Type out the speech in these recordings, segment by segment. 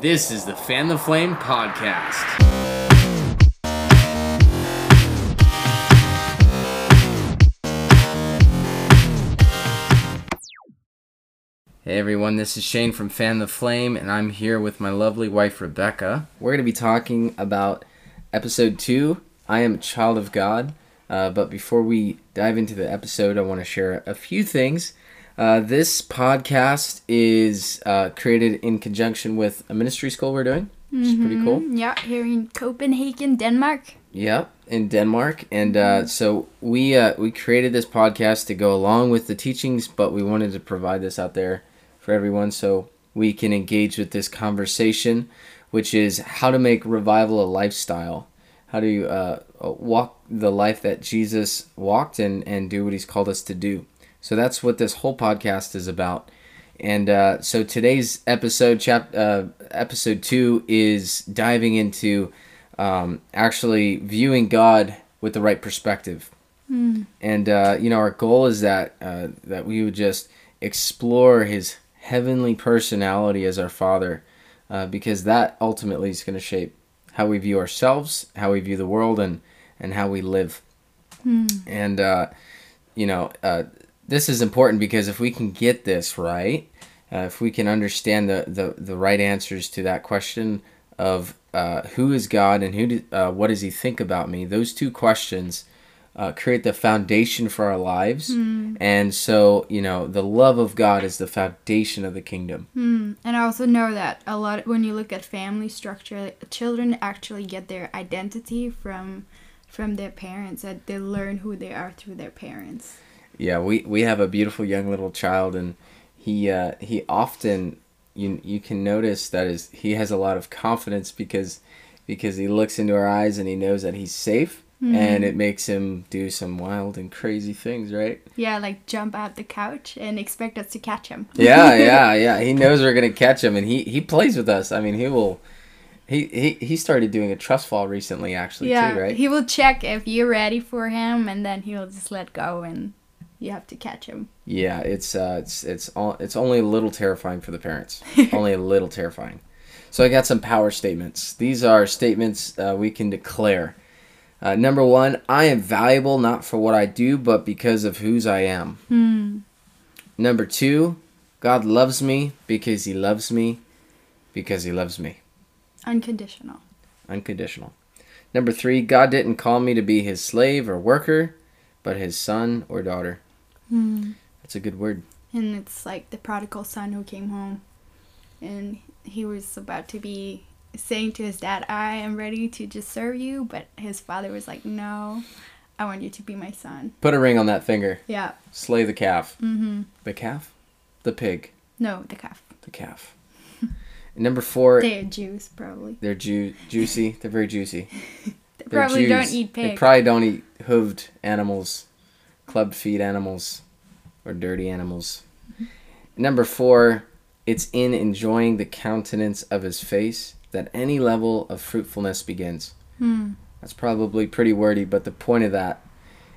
This is the Fan the Flame podcast. Hey everyone, this is Shane from Fan the Flame, and I'm here with my lovely wife Rebecca. We're going to be talking about episode two I Am a Child of God. Uh, but before we dive into the episode, I want to share a few things. Uh, this podcast is uh, created in conjunction with a ministry school we're doing, which is pretty cool. Yeah, here in Copenhagen, Denmark. Yep, in Denmark, and uh, so we uh, we created this podcast to go along with the teachings, but we wanted to provide this out there for everyone so we can engage with this conversation, which is how to make revival a lifestyle, how to uh, walk the life that Jesus walked and and do what He's called us to do. So that's what this whole podcast is about. And uh, so today's episode, chap, uh, episode two, is diving into um, actually viewing God with the right perspective. And uh, you know, our goal is that uh, that we would just explore His heavenly personality as our Father, uh, because that ultimately is going to shape how we view ourselves, how we view the world, and and how we live. And uh, you know, uh, this is important because if we can get this right, uh, if we can understand the, the, the right answers to that question of uh, who is God and who do, uh, what does He think about me, those two questions uh, create the foundation for our lives. And so, you know, the love of God is the foundation of the kingdom. Mm. And I also know that a lot when you look at family structure, children actually get their identity from from their parents. That they learn who they are through their parents. Yeah, we, we have a beautiful young little child, and he uh, he often you you can notice that is he has a lot of confidence because because he looks into our eyes and he knows that he's safe, and it makes him do some wild and crazy things, right? Yeah, like jump out the couch and expect us to catch him. Yeah, yeah, yeah. He knows we're gonna catch him, and he he plays with us. I mean, he will. He, he, he started doing a trust fall recently, actually, yeah, too, right? he will check if you're ready for him, and then he'll just let go, and you have to catch him. Yeah, it's uh, it's it's all, it's only a little terrifying for the parents. only a little terrifying. So I got some power statements. These are statements uh, we can declare. Uh, number one, I am valuable not for what I do, but because of whose I am. Number two, God loves me because He loves me because He loves me. Unconditional. Unconditional. Number three, God didn't call me to be His slave or worker, but His son or daughter. That's a good word. And it's like the prodigal son who came home and he was about to be saying to his dad, I am ready to just serve you. But his father was like, No, I want you to be my son. Put a ring on that finger. Yeah. Slay the calf. Mm-hmm. The calf? The pig. No, the calf. The calf. Number four, They're Jews, probably. they're ju- juicy. They're very juicy. They They're probably don't Jews. eat They probably don't eat hooved animals, clubbed feet animals, or dirty animals. Number four, it's in enjoying the countenance of his face that any level of fruitfulness begins. Hmm. That's probably pretty wordy, but the point of that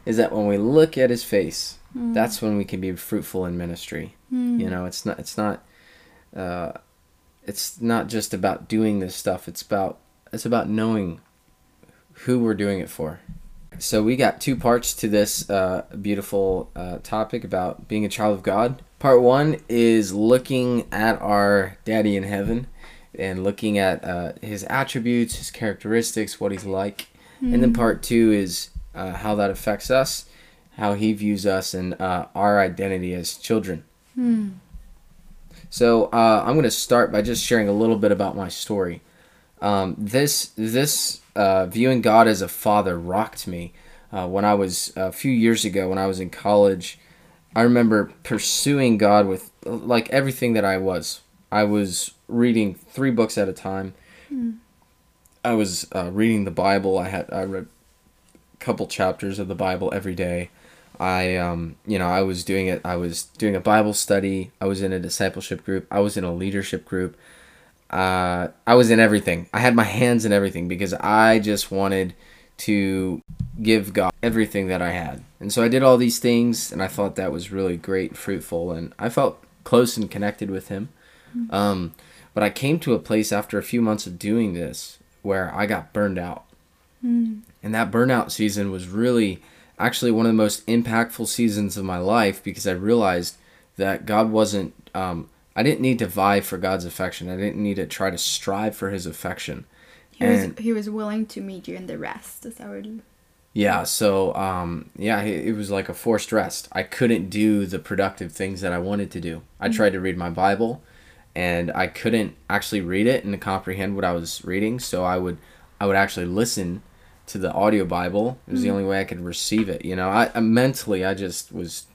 is that when we look at his face, Hmm. that's when we can be fruitful in ministry. You know, it's not it's not uh, it's not just about doing this stuff. It's about it's about knowing who we're doing it for. So we got two parts to this uh, beautiful uh, topic about being a child of God. Part one is looking at our Daddy in heaven and looking at uh, his attributes, his characteristics, what he's like. And then part two is uh, how that affects us, how he views us, and uh, our identity as children. So uh, I'm going to start by just sharing a little bit about my story. Um, this this uh, viewing God as a father rocked me uh, when I was a few years ago when I was in college. I remember pursuing God with like everything that I was. I was reading three books at a time. I was uh, reading the Bible. I had I read a couple chapters of the Bible every day. I um you know I was doing it. I was doing a Bible study. I was in a discipleship group. I was in a leadership group. Uh, I was in everything. I had my hands in everything because I just wanted to give God everything that I had. And so I did all these things, and I thought that was really great, and fruitful, and I felt close and connected with Him. Um, But I came to a place after a few months of doing this where I got burned out. Mm. And that burnout season was really actually one of the most impactful seasons of my life because I realized that God wasn't, um, I didn't need to vie for God's affection. I didn't need to try to strive for his affection. He was he was willing to meet you in the rest. Is that what? Yeah, so um, yeah, it, it was like a forced rest. I couldn't do the productive things that I wanted to do. I tried to read my Bible, and I couldn't actually read it and comprehend what I was reading. So I would, I would actually listen to the audio Bible. It was the only way I could receive it. You know, I, I mentally I just was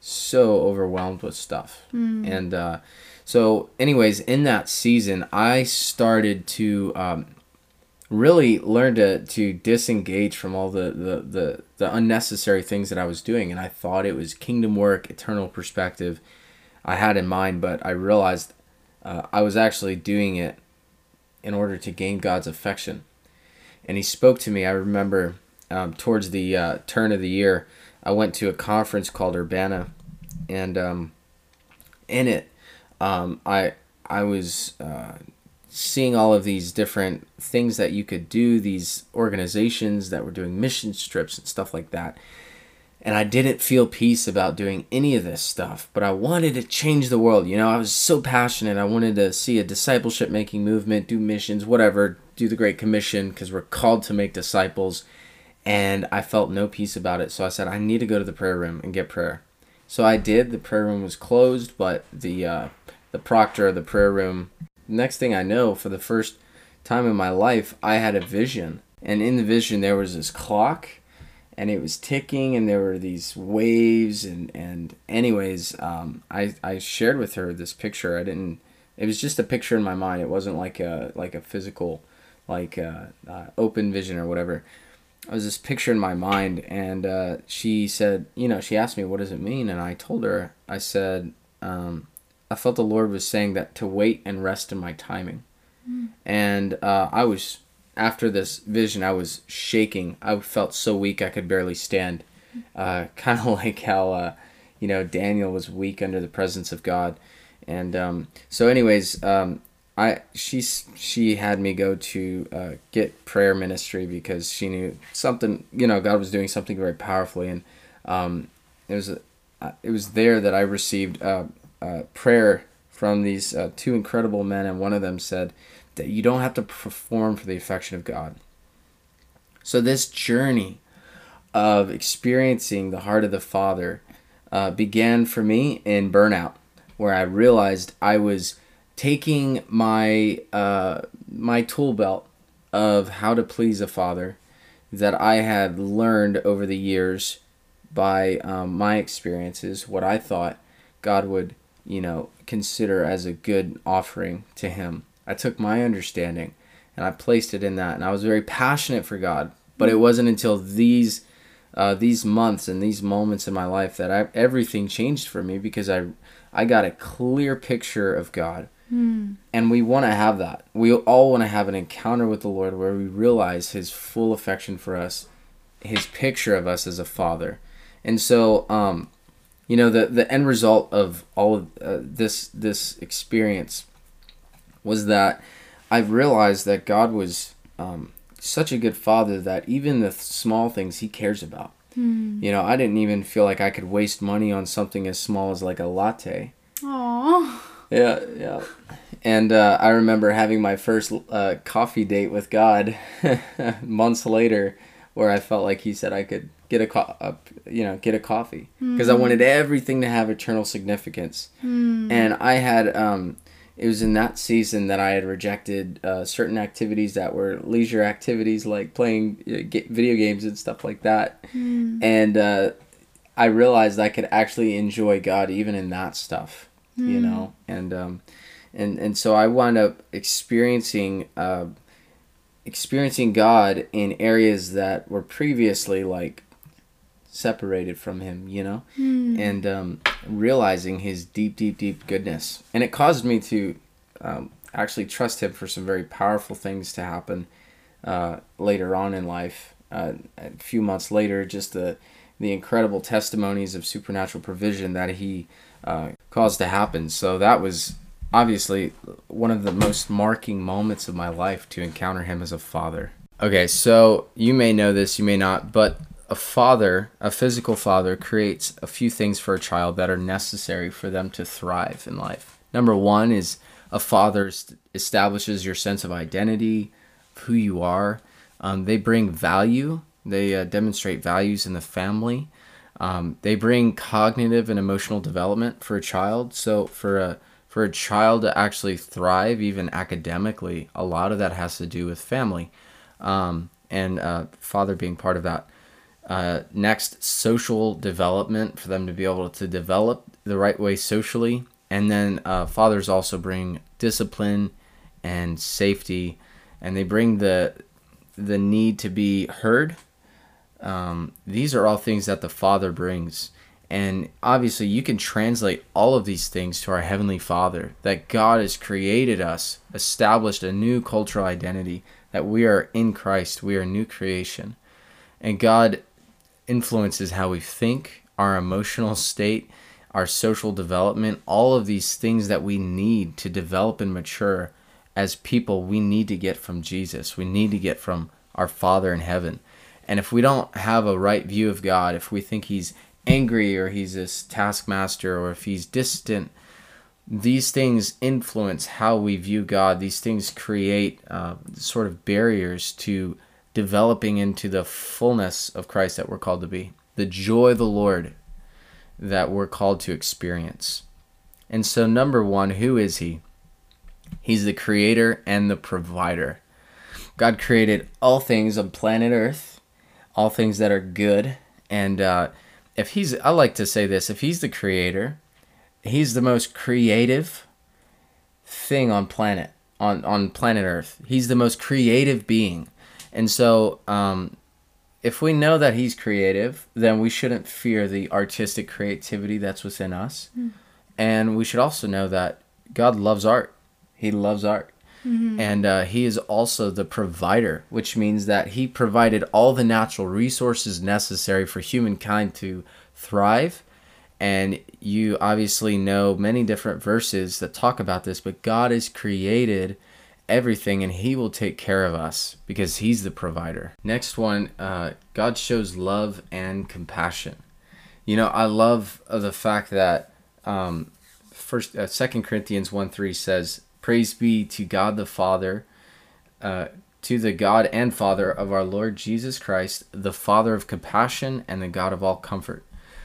so overwhelmed with stuff, and uh, so anyways, in that season, I started to. Um, really learn to to disengage from all the, the the the unnecessary things that I was doing. And I thought it was kingdom work eternal perspective I had in mind but I realized uh, I was actually doing it in order to gain God's affection. And he spoke to me I remember um, towards the uh, turn of the year I went to a conference called Urbana and um, in it um, I I was uh, seeing all of these different things that you could do, these organizations that were doing mission trips and stuff like that. And I didn't feel peace about doing any of this stuff, but I wanted to change the world. You know, I was so passionate. I wanted to see a discipleship making movement, do missions, whatever, do the Great Commission because we're called to make disciples. And I felt no peace about it. So I said, I need to go to the prayer room and get prayer. So I did. The prayer room was closed, but the uh, the proctor of the prayer room next thing I know, for the first time in my life, I had a vision. And in the vision, there was this clock, and it was ticking, and there were these waves. And, and anyways, um, I, I shared with her this picture. I didn't, it was just a picture in my mind. It wasn't like a, like a physical, like a, uh, open vision or whatever. It was this picture in my mind, and uh, she said, you know, she asked me, what does it mean? And I told her, I said, um, I felt the Lord was saying that to wait and rest in my timing. And uh, I was, after this vision, I was shaking. I felt so weak I could barely stand. Uh, kind of like how, uh, you know, Daniel was weak under the presence of God. And um, so, anyways, um, I she she had me go to uh, get prayer ministry because she knew something. You know, God was doing something very powerfully, and um, it was uh, it was there that I received uh, uh, prayer from these uh, two incredible men, and one of them said that you don't have to perform for the affection of God. So this journey of experiencing the heart of the Father uh, began for me in burnout, where I realized I was taking my uh, my tool belt of how to please a Father that I had learned over the years by um, my experiences, what I thought God would, you know, consider as a good offering to Him. I took my understanding and I placed it in that, and I was very passionate for God. But it wasn't until these uh, these months and these moments in my life that I, everything changed for me because I I got a clear picture of God. And we want to have that. We all want to have an encounter with the Lord where we realize His full affection for us, His picture of us as a Father. And so, um, you know, the the end result of all of uh, this this experience was that I realized that God was um, such a good Father that even the small things He cares about. You know, I didn't even feel like I could waste money on something as small as like a latte. Aww. Yeah, yeah. And uh, I remember having my first uh, coffee date with God months later, where I felt like He said I could get a, co- a you know, get a coffee because I wanted everything to have eternal significance. And I had, um, it was in that season that I had rejected uh, certain activities that were leisure activities like playing uh, video games and stuff like that. And uh, I realized I could actually enjoy God even in that stuff, you know, and um, and and so I wound up experiencing uh, experiencing God in areas that were previously like separated from Him, you know, and um, realizing His deep, deep, deep goodness, and it caused me to um, actually trust Him for some very powerful things to happen uh, later on in life. Uh, a few months later, just the the incredible testimonies of supernatural provision that He uh, caused to happen. So that was obviously one of the most marking moments of my life to encounter him as a father. Okay, so you may know this, you may not, but a father, a physical father, creates a few things for a child that are necessary for them to thrive in life. Number one is a father establishes your sense of identity, of who you are. Um, they bring value, they uh, demonstrate values in the family. Um, they bring cognitive and emotional development for a child. So, for a for a child to actually thrive, even academically, a lot of that has to do with family, um, and uh, father being part of that. Uh, next, social development for them to be able to develop the right way socially. And then uh, fathers also bring discipline and safety, and they bring the the need to be heard. Um, these are all things that the Father brings. And obviously, you can translate all of these things to our Heavenly Father that God has created us, established a new cultural identity, that we are in Christ, we are a new creation. And God influences how we think, our emotional state, our social development, all of these things that we need to develop and mature as people, we need to get from Jesus. We need to get from our Father in heaven. And if we don't have a right view of God, if we think He's angry or He's this taskmaster or if He's distant, these things influence how we view God. These things create uh, sort of barriers to developing into the fullness of Christ that we're called to be, the joy of the Lord that we're called to experience. And so, number one, who is He? He's the creator and the provider. God created all things on planet Earth, all things that are good. And uh, if He's, I like to say this, if He's the creator, He's the most creative thing on planet on on planet Earth. He's the most creative being. And so, um, if we know that he's creative, then we shouldn't fear the artistic creativity that's within us. Mm. And we should also know that God loves art. He loves art. Mm-hmm. And uh, he is also the provider, which means that he provided all the natural resources necessary for humankind to thrive. And you obviously know many different verses that talk about this, but God has created everything and he will take care of us because he's the provider next one uh, god shows love and compassion you know i love uh, the fact that um, first uh, second corinthians 1 3 says praise be to god the father uh, to the god and father of our lord jesus christ the father of compassion and the god of all comfort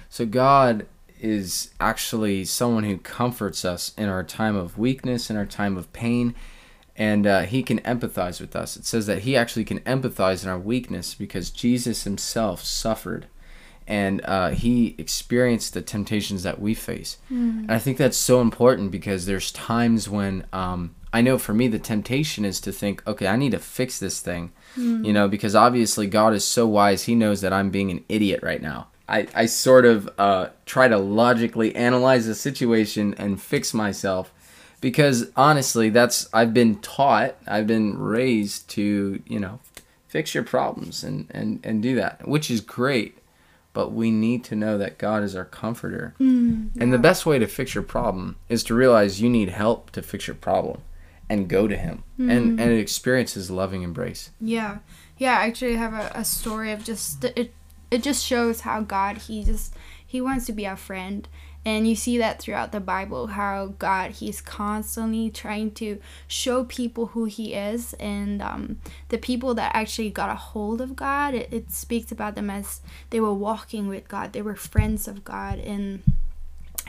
so god is actually someone who comforts us in our time of weakness in our time of pain and uh, he can empathize with us. It says that he actually can empathize in our weakness because Jesus himself suffered and uh, he experienced the temptations that we face. Mm. And I think that's so important because there's times when um, I know for me the temptation is to think, okay, I need to fix this thing, mm. you know, because obviously God is so wise, he knows that I'm being an idiot right now. I, I sort of uh, try to logically analyze the situation and fix myself because honestly that's i've been taught i've been raised to you know fix your problems and and and do that which is great but we need to know that god is our comforter. Mm, yeah. and the best way to fix your problem is to realize you need help to fix your problem and go to him. Mm. and and experience his loving embrace. Yeah. Yeah i actually have a, a story of just it it just shows how god he just he wants to be our friend and you see that throughout the Bible, how God, He's constantly trying to show people who He is. And um, the people that actually got a hold of God, it, it speaks about them as they were walking with God, they were friends of God. And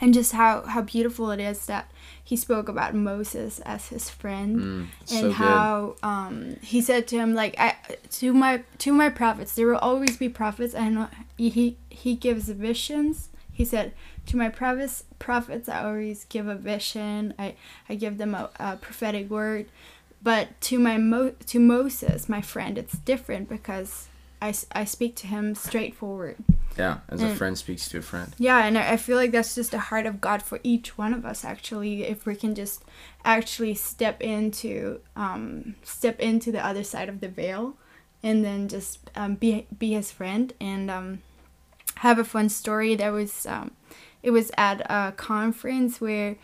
and just how, how beautiful it is that he spoke about Moses as his friend mm, and so how um, he said to him like I, to my to my prophets there will always be prophets and he he gives visions he said to my prophets, prophets, I always give a vision. I, I give them a, a prophetic word. But to my Mo- to Moses, my friend, it's different because I, I speak to him straightforward. Yeah, as and, a friend speaks to a friend. Yeah, and I feel like that's just the heart of God for each one of us. Actually, if we can just actually step into um, step into the other side of the veil, and then just um, be be His friend and um, have a fun story. There was um, it was at a conference where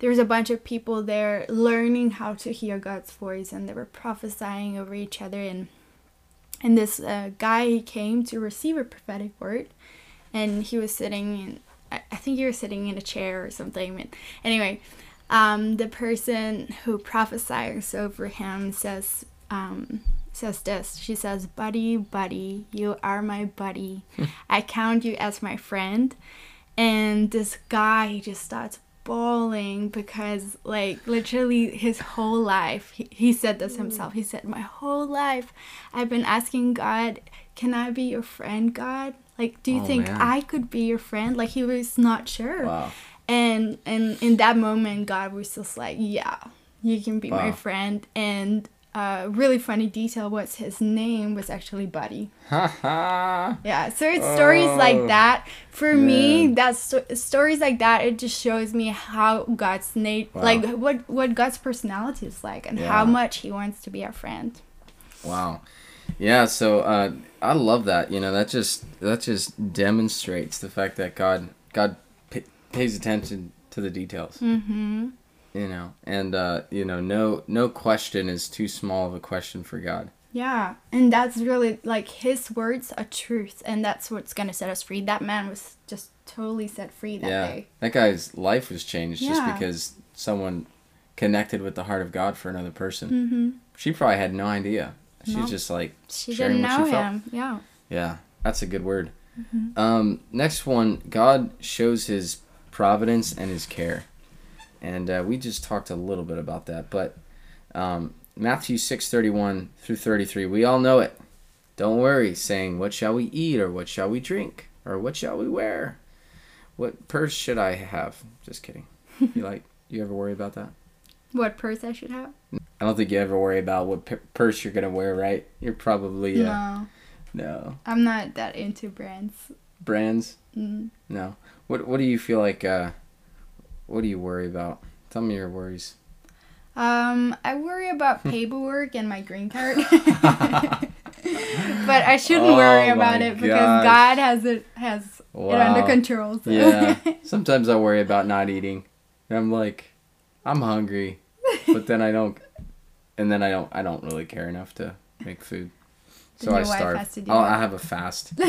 there was a bunch of people there learning how to hear God's voice, and they were prophesying over each other. And and this uh, guy he came to receive a prophetic word, and he was sitting in. I I think he was sitting in a chair or something. And anyway, um, the person who prophesies over him says um, says this. She says, "Buddy, buddy, you are my buddy. I count you as my friend." And this guy he just starts bawling because like literally his whole life he, he said this mm. himself. He said my whole life i've been asking god can i be your friend god like do you Oh, think man. i could be your friend? Like he was not sure. Wow. and and in that moment god was just like yeah you can be my friend. And uh really funny detail was his name was actually buddy Ha ha. yeah so it's stories like Oh, that for me man. that's sto- stories like that it just shows me how god's nat- Wow. like what what god's personality is like and Yeah. how much he wants to be our friend Wow. Yeah, so uh, I love that. You know, that just that just demonstrates the fact that God God p- pays attention to the details. mm-hmm You know, and uh, you know, no no question is too small of a question for God. yeah and that's really like his words are truth and that's what's gonna set us free that man was just totally set free that yeah, day that guy's life was changed just because someone connected with the heart of God for another person. mm-hmm She probably had no idea. She's just like she sharing didn't what know she felt. him yeah Yeah, that's a good word. Mm-hmm. Um, next one, God shows His providence and His care, and uh, we just talked a little bit about that. But um, Matthew six thirty one through thirty three, we all know it. Don't worry, saying, "What shall we eat, or what shall we drink, or what shall we wear? What purse should I have?" Just kidding. You like? You ever worry about that? what purse i should have I don't think you ever worry about what p- purse you're gonna wear, right? You're probably uh, no no i'm not that into brands brands. mm. No. What What do you feel like? Uh, what do you worry about? Tell me your worries. Um, I worry about paperwork and my green card. but I shouldn't Oh worry about it because gosh. God has it has it under control. So. Yeah. Sometimes I worry about not eating. And I'm like, I'm hungry, but then I don't, and then I don't. I don't really care enough to make food. So I starve. has oh, that. I have a fast.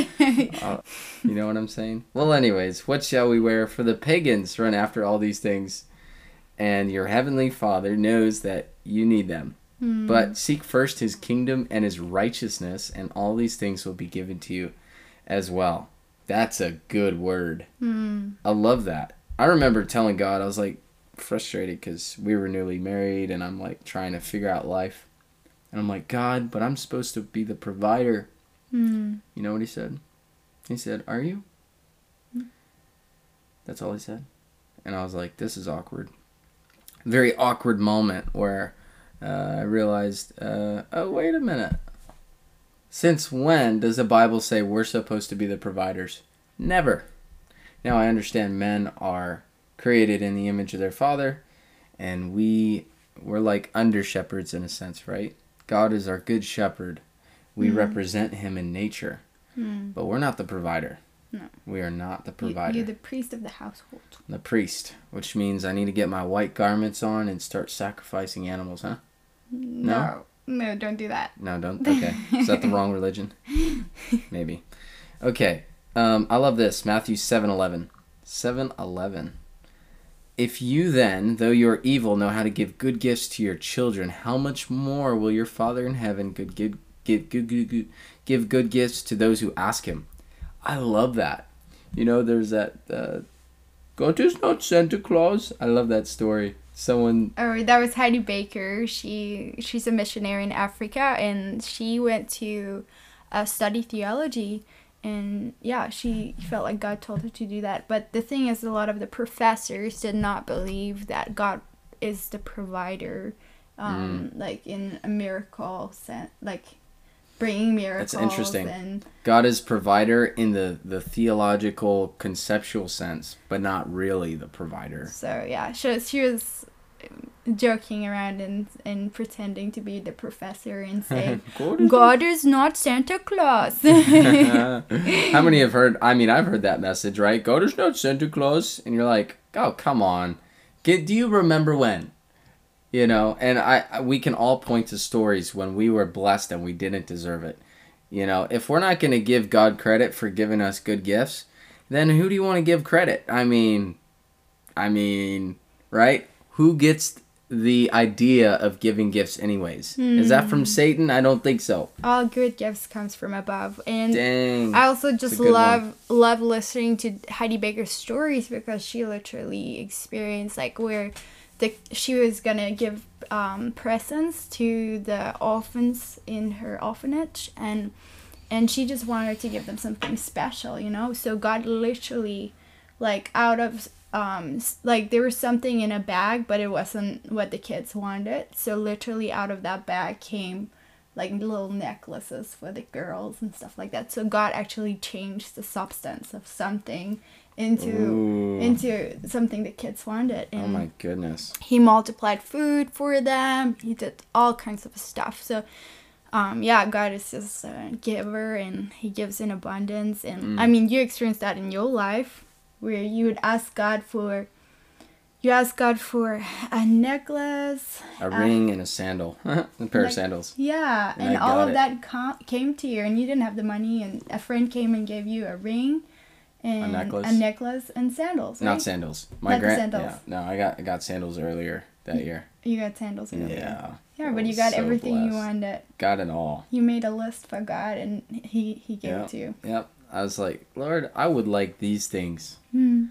Uh, you know what I'm saying? Well, anyways, what shall we wear? For the pagans run after all these things, and your heavenly Father knows that you need them. Hmm. But seek first his kingdom and his righteousness, and all these things will be given to you as well. That's a good word. Hmm. I love that. I remember telling God, I was like frustrated because we were newly married, and I'm like trying to figure out life. And I'm like, God, but I'm supposed to be the provider. Hmm. You know what he said? He said, Are you? That's all he said. And I was like, This is awkward. Very awkward moment where uh, I realized, uh, oh, wait a minute. Since when does the Bible say we're supposed to be the providers? Never. Now I understand men are created in the image of their father, and we we're like under shepherds in a sense, right? God is our good shepherd. We Mhm. represent him in nature, Hmm. but we're not the provider. No. We are not the provider. you're the priest of the household. the priest, which means I need to get my white garments on and start sacrificing animals, huh? No. No, don't do that. No, don't. Okay. Is that the wrong religion? Maybe. Okay. Um, I love this. Matthew 7 11. 7 11. If you then, though you are evil, know how to give good gifts to your children, how much more will your Father in heaven good, give, give, good, good, good, give good gifts to those who ask him? I love that. You know, there's that. Uh, God is not Santa Claus. I love that story. Someone. Oh, that was Heidi Baker. She she's a missionary in Africa, and she went to uh, study theology. And yeah, she felt like God told her to do that. But the thing is, a lot of the professors did not believe that God is the provider, um, like in a miracle sense, like bringing miracles. That's interesting. And God is provider in the, the theological conceptual sense, but not really the provider. so yeah, she she was joking around and and pretending to be the professor and saying. God is not Santa Claus. How many have heard? I mean, I've heard that message, right? God is not Santa Claus, and you're like, oh, come on, Get, do you remember when? You know, and I, I we can all point to stories when we were blessed and we didn't deserve it. You know, if we're not going to give God credit for giving us good gifts, then who do you want to give credit? I mean, I mean, right? Who gets the idea of giving gifts anyways? Is that from Satan? I don't think so. All good gifts comes from above, and Dang. I also just love love listening to Heidi Baker's stories because she literally experienced like where the she was gonna give um, presents to the orphans in her orphanage and and she just wanted to give them something special, you know. So God literally, like out of um like there was something in a bag, but it wasn't what the kids wanted. So literally out of that bag came like little necklaces for the girls and stuff like that. So God actually changed the substance of something into Ooh. into something the kids wanted. And oh my goodness. he multiplied food for them. He did all kinds of stuff. So um yeah, God is just a giver and he gives in abundance and I Mm. mean you experienced that in your life where you would ask God for you ask God for a necklace, A ring and a sandal. a pair of sandals. Yeah, And and, all of it. that com- came to you, and you didn't have the money, and a friend came and gave you a ring, and a necklace? a necklace and sandals. Not sandals. My Not grand. sandals. Yeah. No, I got I got sandals earlier that year. You got sandals. earlier. Yeah. Yeah, but you got so everything you blessed. wanted. Got it all. You made a list for God, and he he gave Yeah. it to you. Yep. I was like, Lord, I would like these things. Hmm.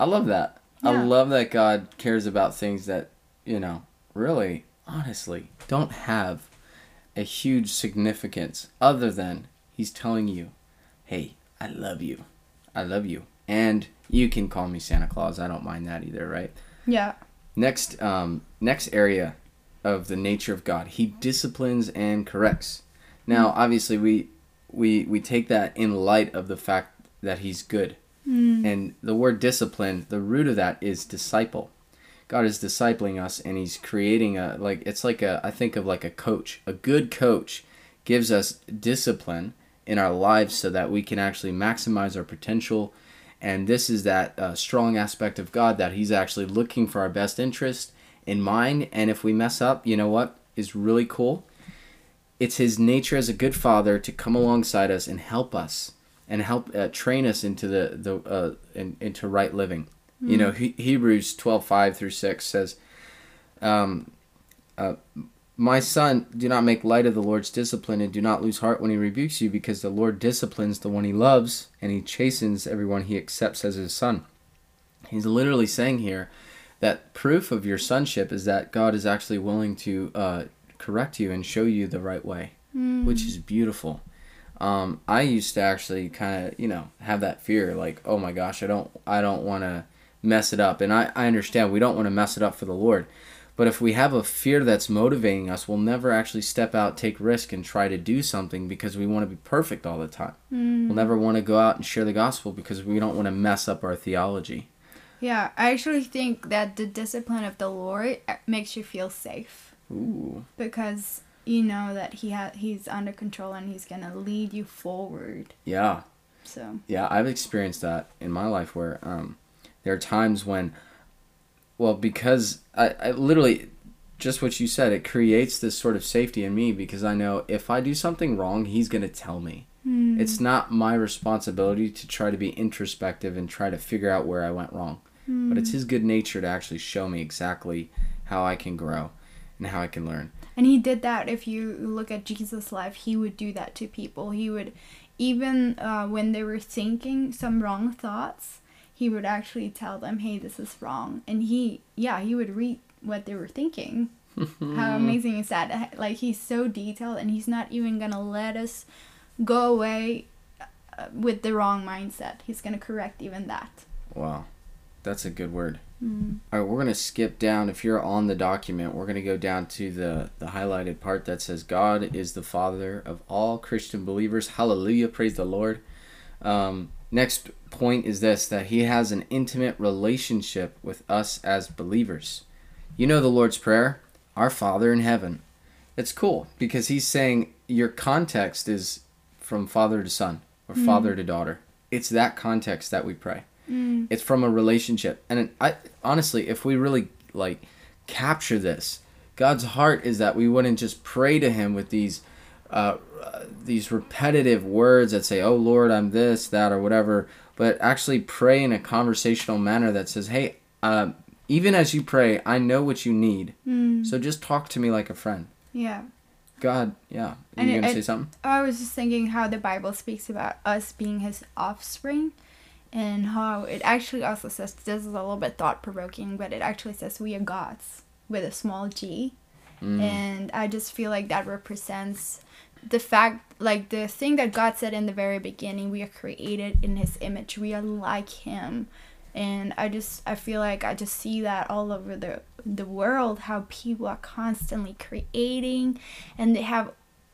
I love that. I love that God cares about things that, you know, really, honestly, don't have a huge significance other than He's telling you, hey, I love you. I love you. And you can call me Santa Claus. I don't mind that either, right? Yeah. Next, um, next area of the nature of God, He disciplines and corrects. Now, obviously, we we we take that in light of the fact that He's good, Mm. and the word discipline, the root of that is disciple. God is discipling us, and He's creating a like it's like a I think of like a coach. A good coach gives us discipline in our lives so that we can actually maximize our potential. And this is that uh, strong aspect of God that He's actually looking for our best interest in mind. And if we mess up, you know what is really cool? It's His nature as a good father to come alongside us and help us and help uh, train us into the the uh, in, into right living. You know, he, Hebrews twelve five through six says, um, uh, "My son, do not make light of the Lord's discipline, and do not lose heart when He rebukes you, because the Lord disciplines the one He loves, and He chastens everyone He accepts as His son." He's literally saying here that proof of your sonship is that God is actually willing to uh, correct you and show you the right way, which is beautiful. Um, I used to actually kind of, you know, have that fear, like, oh my gosh, I don't, I don't want to mess it up, and I, I understand we don't want to mess it up for the Lord, but if we have a fear that's motivating us, we'll never actually step out, take risk, and try to do something because we want to be perfect all the time. We'll never want to go out and share the gospel because we don't want to mess up our theology. Yeah, I actually think that the discipline of the Lord uh, makes you feel safe Ooh, because you know that he ha- he's under control and he's gonna lead you forward. yeah. So Yeah, I've experienced that in my life where um, there are times when, well, because I, I literally, just what you said, it creates this sort of safety in me because I know if I do something wrong, he's going to tell me. It's not my responsibility to try to be introspective and try to figure out where I went wrong. But it's his good nature to actually show me exactly how I can grow and how I can learn. And he did that. If you look at Jesus' life, he would do that to people. He would, even uh, when they were thinking some wrong thoughts, he would actually tell them, "Hey, this is wrong." And he, yeah, he would read what they were thinking. How amazing is that? Like he's so detailed, and he's not even gonna let us go away uh, with the wrong mindset. He's gonna correct even that. Wow, that's a good word. Mm. All right, we're gonna skip down. If you're on the document, we're gonna go down to the the highlighted part that says God is the Father of all Christian believers. Hallelujah! Praise the Lord. Um, next point is this: that He has an intimate relationship with us as believers. You know the Lord's prayer, "Our Father in heaven." It's cool because He's saying your context is from father to son or father to daughter. It's that context that we pray. Mm. It's from a relationship. And I honestly, if we really like capture this, God's heart is that we wouldn't just pray to Him with these uh, uh, these repetitive words that say, "Oh Lord, I'm this, that, or whatever," but actually pray in a conversational manner that says, "Hey, uh, even as you pray, I know what you need, Mm. so just talk to me like a friend." Yeah. God, yeah, And you it- gonna say something? I was just thinking how the Bible speaks about us being his offspring and how it actually also says this is a little bit thought provoking, but it actually says we are gods with a small g. Mm. And I just feel like that represents the fact like the thing that God said in the very beginning, we are created in his image. We are like him. And I just I feel like I just see that all over the the world how people are constantly creating and they have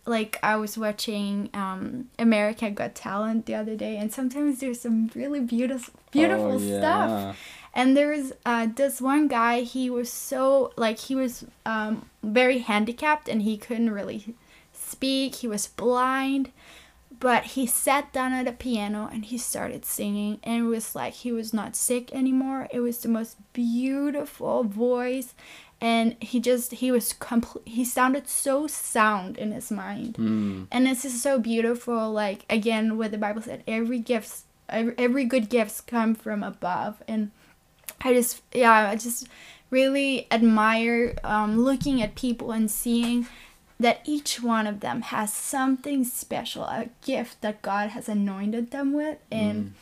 like I was watching um America Got Talent the other day and sometimes there's some really beautiful beautiful Oh, stuff yeah. and there's uh, this one guy he was so like he was um, very handicapped and he couldn't really speak he was blind but he sat down at a piano and he started singing and it was like he was not sick anymore it was the most beautiful voice and he just he was complete he sounded so sound in his mind. Mm. and this is so beautiful like again what the bible said every gifts every, every good gifts come from above. And i just yeah i just really admire um, looking at people and seeing that each one of them has something special a gift that god has anointed them with. And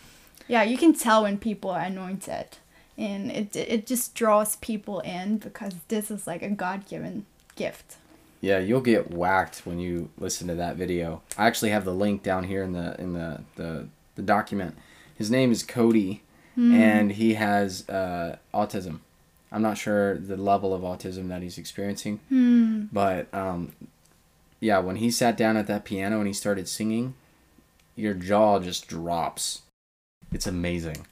yeah you can tell when people are anointed and it, it just draws people in because this is like a god-given gift Yeah, you'll get whacked when you listen to that video. I actually have the link down here in the in the the, the document. His name is Cody, and he has uh, autism. I'm not sure the level of autism that he's experiencing, hmm. but um, yeah, when he sat down at that piano and he started singing, your jaw just drops. It's amazing.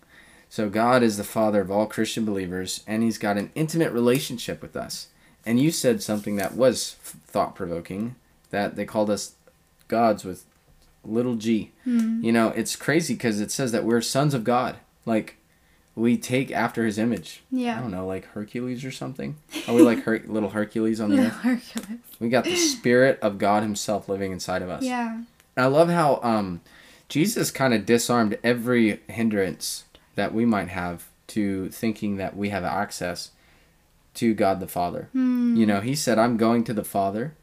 So God is the father of all Christian believers, and He's got an intimate relationship with us. And you said something that was thought provoking that they called us gods with little g. Hmm. You know, it's crazy because it says that we're sons of God. Like, we take after His image. Yeah. I don't know, like Hercules or something. Are we like Her- little Hercules on the earth? Hercules. We got the Spirit of God Himself living inside of us. Yeah. And I love how um, Jesus kind of disarmed every hindrance that we might have to thinking that we have access to God the Father. Hmm. You know, He said, I'm going to the Father,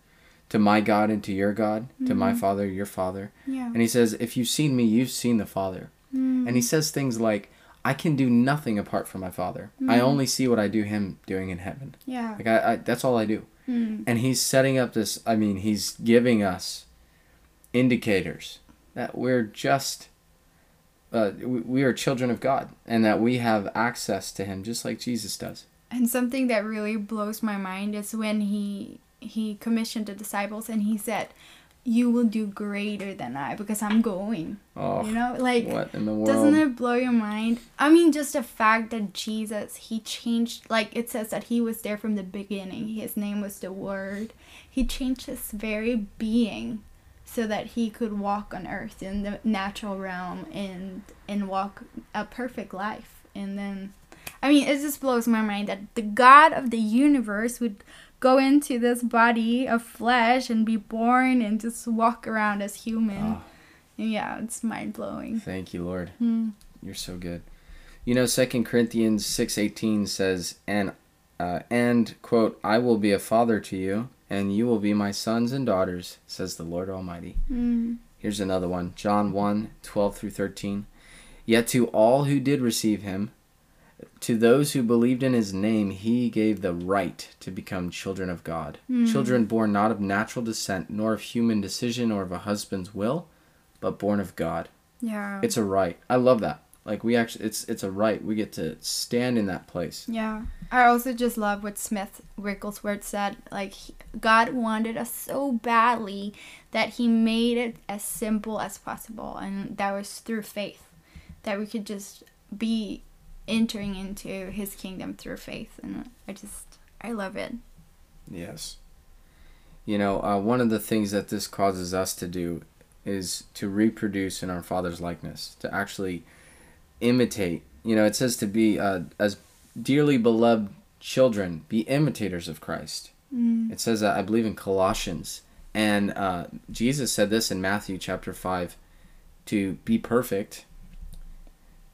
to my God and to your God, to my Mhm. Father, your Father. Yeah. And He says, If you've seen me, you've seen the Father. Hmm. And He says things like, I can do nothing apart from my Father. I Mhm. only see what I do Him doing in heaven. Yeah. Like, I, I that's all I do Hmm. and he's setting up this i mean he's giving us indicators that we're just uh, we, we are children of god and that we have access to him just like jesus does And something that really blows my mind is when he he commissioned the disciples and he said, "You will do greater than I because I'm going." oh You know, like what in the world doesn't it blow your mind? I mean, just the fact that Jesus, he changed like it says that he was there from the beginning. His name was the Word. He changed his very being so that he could walk on earth in the natural realm and and walk a perfect life. And then I mean, it just blows my mind that the God of the universe would go into this body of flesh and be born and just walk around as human. Oh, Yeah, it's mind blowing. thank you lord Hmm. you're so good you know Second corinthians 6.18 says and uh, and quote i will be a father to you and you will be my sons and daughters says the lord almighty Mm. Here's another one John 1 12 through 13. Yet to all who did receive him, to those who believed in his name, he gave the right to become children of God. Mm. Children born not of natural descent, nor of human decision or of a husband's will, but born of God. Yeah. It's a right. I love that. Like we actually it's it's a right. We get to stand in that place. yeah. I also just love what Smith Wigglesworth said. Like, he- God wanted us so badly that he made it as simple as possible. And that was through faith. That we could just be entering into his kingdom through faith. And I just, I love it. Yes. You know, uh, one of the things that this causes us to do is to reproduce in our Father's likeness, to actually imitate. You know, it says to be uh, as dearly beloved children, be imitators of Christ. Mm. It says that I believe in Colossians, and uh, Jesus said this in Matthew chapter five, to be perfect.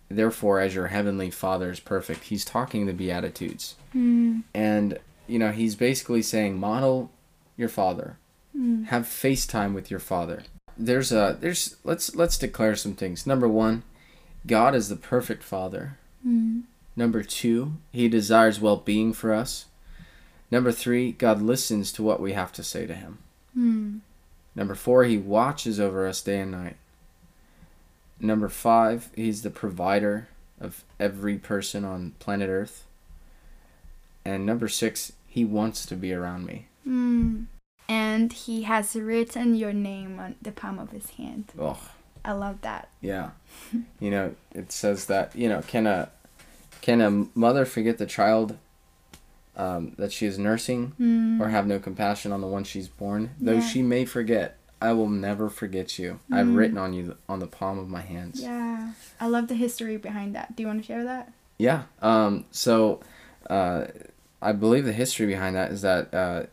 Therefore, as your heavenly Father is perfect, He's talking the Beatitudes, Mm. and you know He's basically saying model your Father, Mm. have FaceTime with your Father. There's a there's let's let's declare some things. Number one, God is the perfect Father. Mm. Number two, He desires well being for us. Number three, God listens to what we have to say to Him. Mm. Number four, He watches over us day and night. Number five, He's the provider of every person on planet Earth. And number six, He wants to be around me. Mm. And he has written your name on the palm of his hand. Oh, I love that. yeah. you know, it says that, you know, can a, can a mother forget the child um, that she is nursing Mm. or have no compassion on the one she's born? Though Yeah. she may forget, I will never forget you. I've Mm. written on you on the palm of my hands. Yeah. I love the history behind that. Do you want to share that? Yeah. Um, so, uh, I believe the history behind that is that uh,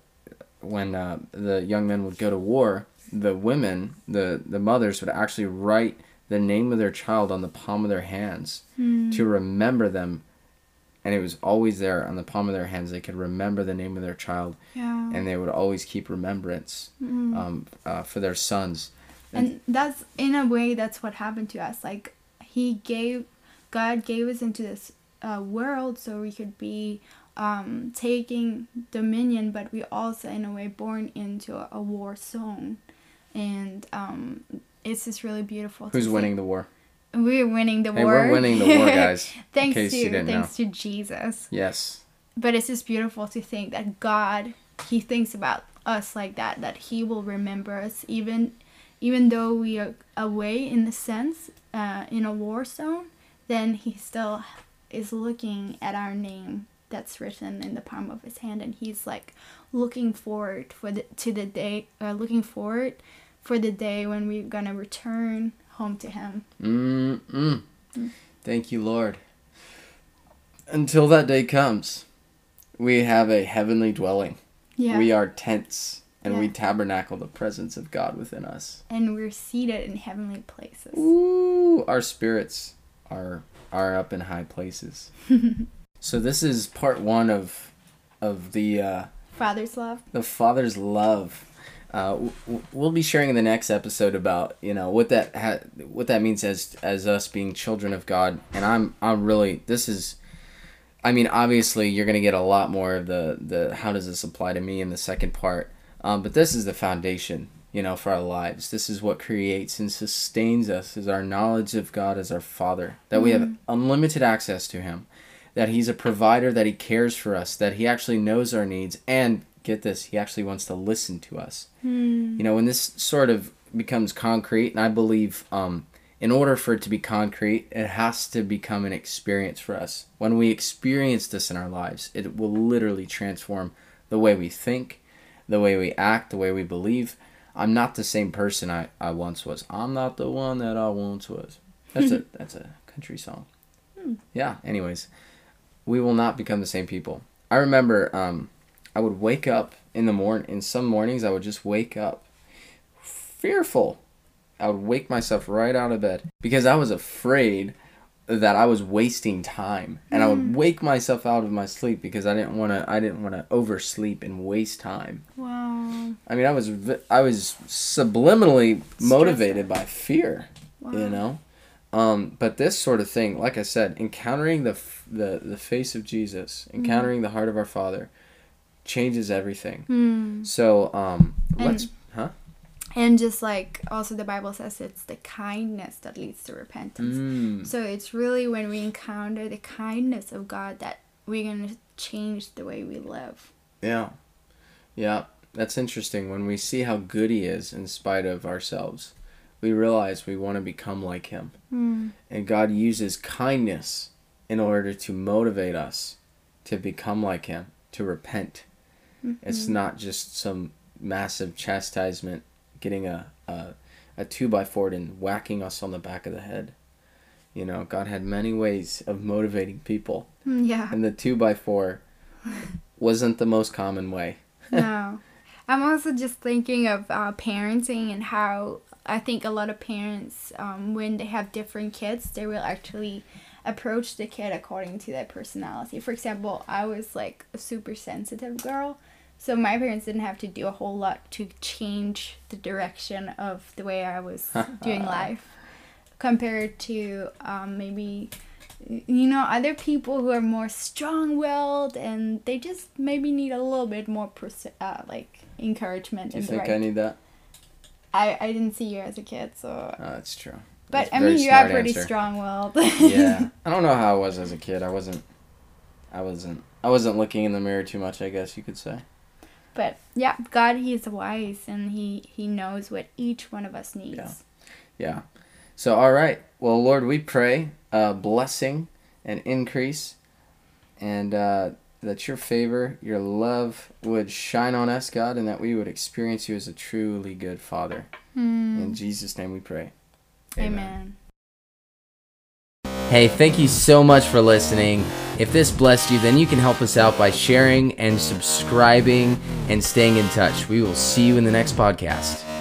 when uh, the young men would go to war, the women, the the mothers, would actually write the name of their child on the palm of their hands Mm. to remember them, and it was always there on the palm of their hands. They could remember the name of their child, Yeah. and they would always keep remembrance Mm. um, uh, for their sons. and that's in a way that's what happened to us like he gave god gave us into this uh, world so we could be um, taking dominion but we also in a way born into a, a war zone and um, it's just really beautiful to Who's see. winning the war? we're winning the Hey, war we're winning the war, guys. thanks to thanks to jesus Yes. but it's just beautiful to think that God he thinks about us like that that he will remember us even even though we are away in the sense uh, in a war zone then he still is looking at our name that's written in the palm of his hand and he's like looking forward for the to the day uh, looking forward for the day when we're gonna return home to him Mm-mm. Thank you, Lord. Until that day comes, we have a heavenly dwelling. yeah We are tents, and we tabernacle the presence of God within us. and we're seated in heavenly places Ooh, our spirits are are up in high places. so this is part one of of the uh, father's love the father's love. Uh, we'll be sharing in the next episode about you know what that ha- what that means as as us being children of God. And I'm I'm really this is, I mean obviously you're gonna get a lot more of the the how does this apply to me in the second part. Um, but this is the foundation you know for our lives. This is what creates and sustains us is our knowledge of God as our Father that we have unlimited access to Him that he's a provider, that he cares for us, that he actually knows our needs, and get this, he actually wants to listen to us. Hmm. You know, when this sort of becomes concrete, and I believe um, in order for it to be concrete, it has to become an experience for us. When we experience this in our lives, it will literally transform the way we think, the way we act, the way we believe. I'm not the same person I, I once was. I'm not the one that I once was. That's a that's a country song. Yeah. Anyways, we will not become the same people. I remember um, I would wake up in the morning. In some mornings, I would just wake up fearful. I would wake myself right out of bed because I was afraid that I was wasting time, and I would wake myself out of my sleep because I didn't want to. I didn't want to oversleep and waste time. Wow. I mean, I was I was subliminally motivated by fear, Wow. you know. Um, but this sort of thing, like I said, encountering the f- the the face of Jesus, encountering the heart of our Father, changes everything. Hmm. So um, let's huh. And just like also the Bible says, it's the kindness that leads to repentance. Mm. So it's really when we encounter the kindness of God that we're gonna change the way we live. Yeah, yeah, that's interesting. When we see how good He is in spite of ourselves, we realize we want to become like Him. Hmm. And God uses kindness in order to motivate us to become like Him, to repent. It's not just some massive chastisement, getting a, a, a two by four and whacking us on the back of the head. You know, God had many ways of motivating people, Mm, Yeah. and the two by four wasn't the most common way. no. I'm also just thinking of uh, parenting and how I think a lot of parents, um, when they have different kids, they will actually approach the kid according to their personality. For example, I was like a super sensitive girl, so my parents didn't have to do a whole lot to change the direction of the way I was doing life compared to um, maybe you know other people who are more strong-willed and they just maybe need a little bit more perse- uh, like encouragement Do you think right I need that? I, I didn't see you as a kid so Oh, that's true. but That's i mean you are pretty answer. strong-willed yeah, I don't know how I was as a kid. I wasn't. I wasn't. I wasn't looking in the mirror too much. I guess you could say. But yeah god he is wise and he he knows what each one of us needs Yeah. Yeah. So, all right. Well, Lord, we pray a blessing and increase, and uh, that your favor, your love would shine on us, God, and that we would experience you as a truly good Father. Hmm. In Jesus' name we pray. amen. Hey, thank you so much for listening. If this blessed you, then you can help us out by sharing and subscribing and staying in touch. We will see you in the next podcast.